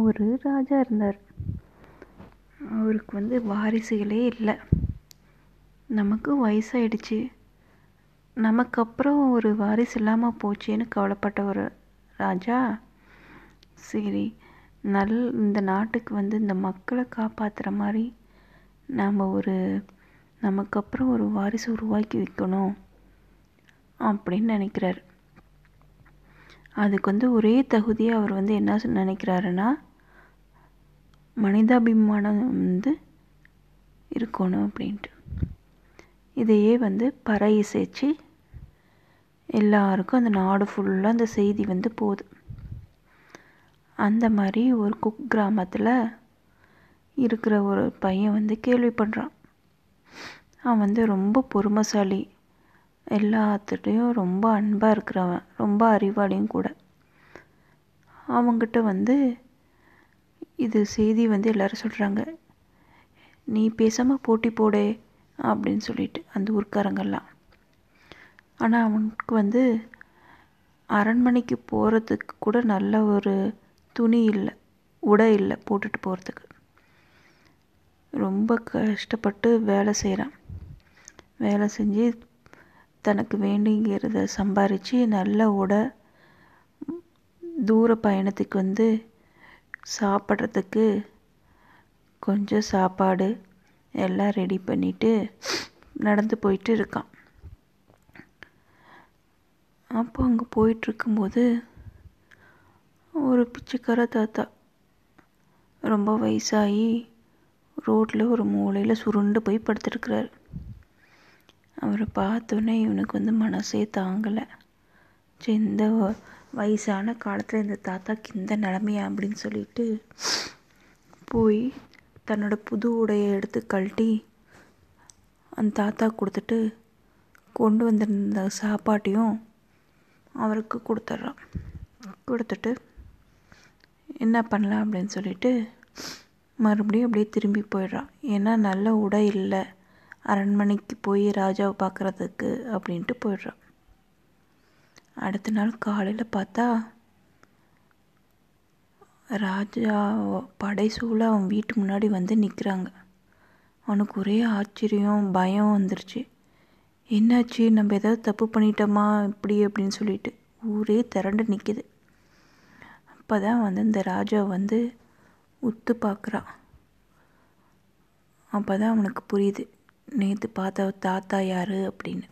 ஒரு ராஜா இருந்தார். அவருக்கு வந்து வாரிசுகளே இல்லை. நமக்கு வயசாயிடுச்சு. நமக்கு அப்புறம் ஒரு வாரிசு இல்லாமல் போச்சேன்னு கவலைப்பட்ட ஒரு ராஜா சரி நல் இந்த நாட்டுக்கு வந்து இந்த மக்களை காப்பாற்றுற மாதிரி நாம் ஒரு நமக்கு அப்புறம் ஒரு வாரிசு உருவாக்கி வைக்கணும் அப்படின்னு நினைக்கிறார். அதுக்கு வந்து ஒரே தகுதியாக அவர் வந்து என்ன நினைக்கிறாருன்னா மனிதாபிமானம் வந்து இருக்கணும் அப்படின்ட்டு. இதையே வந்து பறை இசைச்சு எல்லாருக்கும் அந்த நாடு ஃபுல்லாக அந்த செய்தி வந்து போகுது அந்த மாதிரி ஒரு குக் கிராமத்தில் இருக்கிற ஒரு பையன் வந்து கேள்விப்படுறான். அவன் வந்து ரொம்ப பொறுமைசாலி. எல்லாத்துட்டையும் ரொம்ப அன்பாக இருக்கிறவன் ரொம்ப அறிவாளியும் கூட. அவங்கிட்ட வந்து இது செய்தி வந்து எல்லாரும் சொல்கிறாங்க நீ பேசாமல் போட்டி போடே அப்படின்னு சொல்லிட்டு அந்த ஊர்க்காரங்கெல்லாம் ஆனால் அவனுக்கு வந்து அரண்மனைக்கு போகிறதுக்கு கூட நல்ல ஒரு துணி இல்லை உடை இல்லை போட்டுட்டு போகிறதுக்கு ரொம்ப கஷ்டப்பட்டு வேலை செய்கிறான் வேலை செஞ்சு தனக்கு வேண்டிங்கிறத சம்பாரித்து நல்ல உடை தூர பயணத்துக்கு வந்து சாப்பிட்றதுக்கு கொஞ்சம் சாப்பாடு எல்லாம் ரெடி பண்ணிட்டு நடந்து போயிட்டு இருக்கான். அப்போ அங்கே போயிட்டுருக்கும்போது ஒரு பிச்சைக்கார தாத்தா ரொம்ப வயசாகி ரோட்டில் ஒரு மூலையில் சுருண்டு போய் படுத்துருக்கிறாரு. அவரை பார்த்தோன்னே இவனுக்கு வந்து மனசே தாங்கலை. சரி இந்த வயசான காலத்தில் இந்த தாத்தாக்கு இந்த நிலமையா அப்படின்னு சொல்லிட்டு போய் தன்னோட புது உடையை எடுத்து கழட்டி அந்த தாத்தா கொடுத்துட்டு கொண்டு வந்திருந்த சாப்பாட்டையும் அவருக்கு கொடுத்துட்றான். கொடுத்துட்டு என்ன பண்ணலாம் அப்படின்னு சொல்லிட்டு மறுபடியும் அப்படியே திரும்பி போயிடுறான். ஏன்னா நல்ல உடை இல்லை. அரண்மனைக்கு போய் ராஜாவை பார்க்குறதுக்கு அப்படின்ட்டு போயிடுறான். அடுத்த நாள் காலையில் பார்த்தா ராஜா படைசூழ அவன் வீட்டு முன்னாடி வந்து நிற்கிறாங்க அவனுக்கு ஒரே ஆச்சரியம் பயம் வந்துருச்சு. என்னாச்சு? நம்ம ஏதாவது தப்பு பண்ணிட்டோமா? இப்படி அப்படின்னு சொல்லிட்டு ஊரே திரண்டு நிற்கிது அப்போ தான் வந்து இந்த ராஜா வந்து உத்து பார்க்குறான். அப்போ தான் அவனுக்கு புரியுது. நேற்று பார்த்த தாத்தா யார் அப்படின்னு.